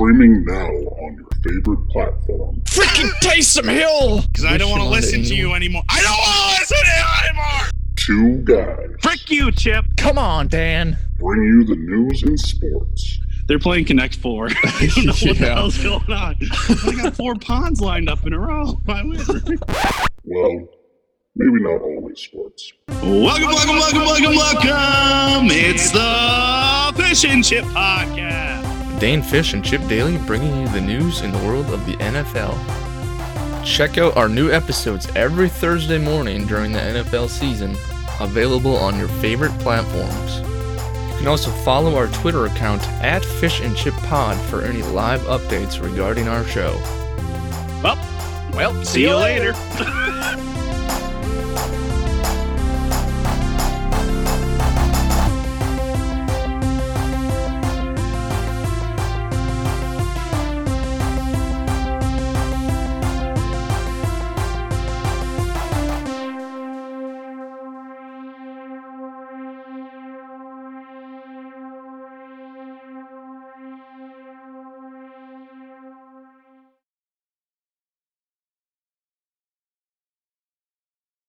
Streaming now on your favorite platform. Freaking Taysom Hill! Because I don't want to listen to you anymore. I don't want to listen to you anymore! Two guys Frick you, Chip. Come on, Dan. bring you the news and sports. They're playing Connect Four. I don't know what the hell's going on. I got four ponds lined up in a row. I win. Well, maybe not always sports. welcome, welcome, welcome, welcome, welcome. It's the Fish and Chip Podcast. Dane Fish and Chip Daily bringing you the news in the world of the NFL. Check out our new episodes every Thursday morning during the NFL season, available on your favorite platforms. You can also follow our Twitter account at Fish and Chip Pod for any live updates regarding our show. Well, well, see you later.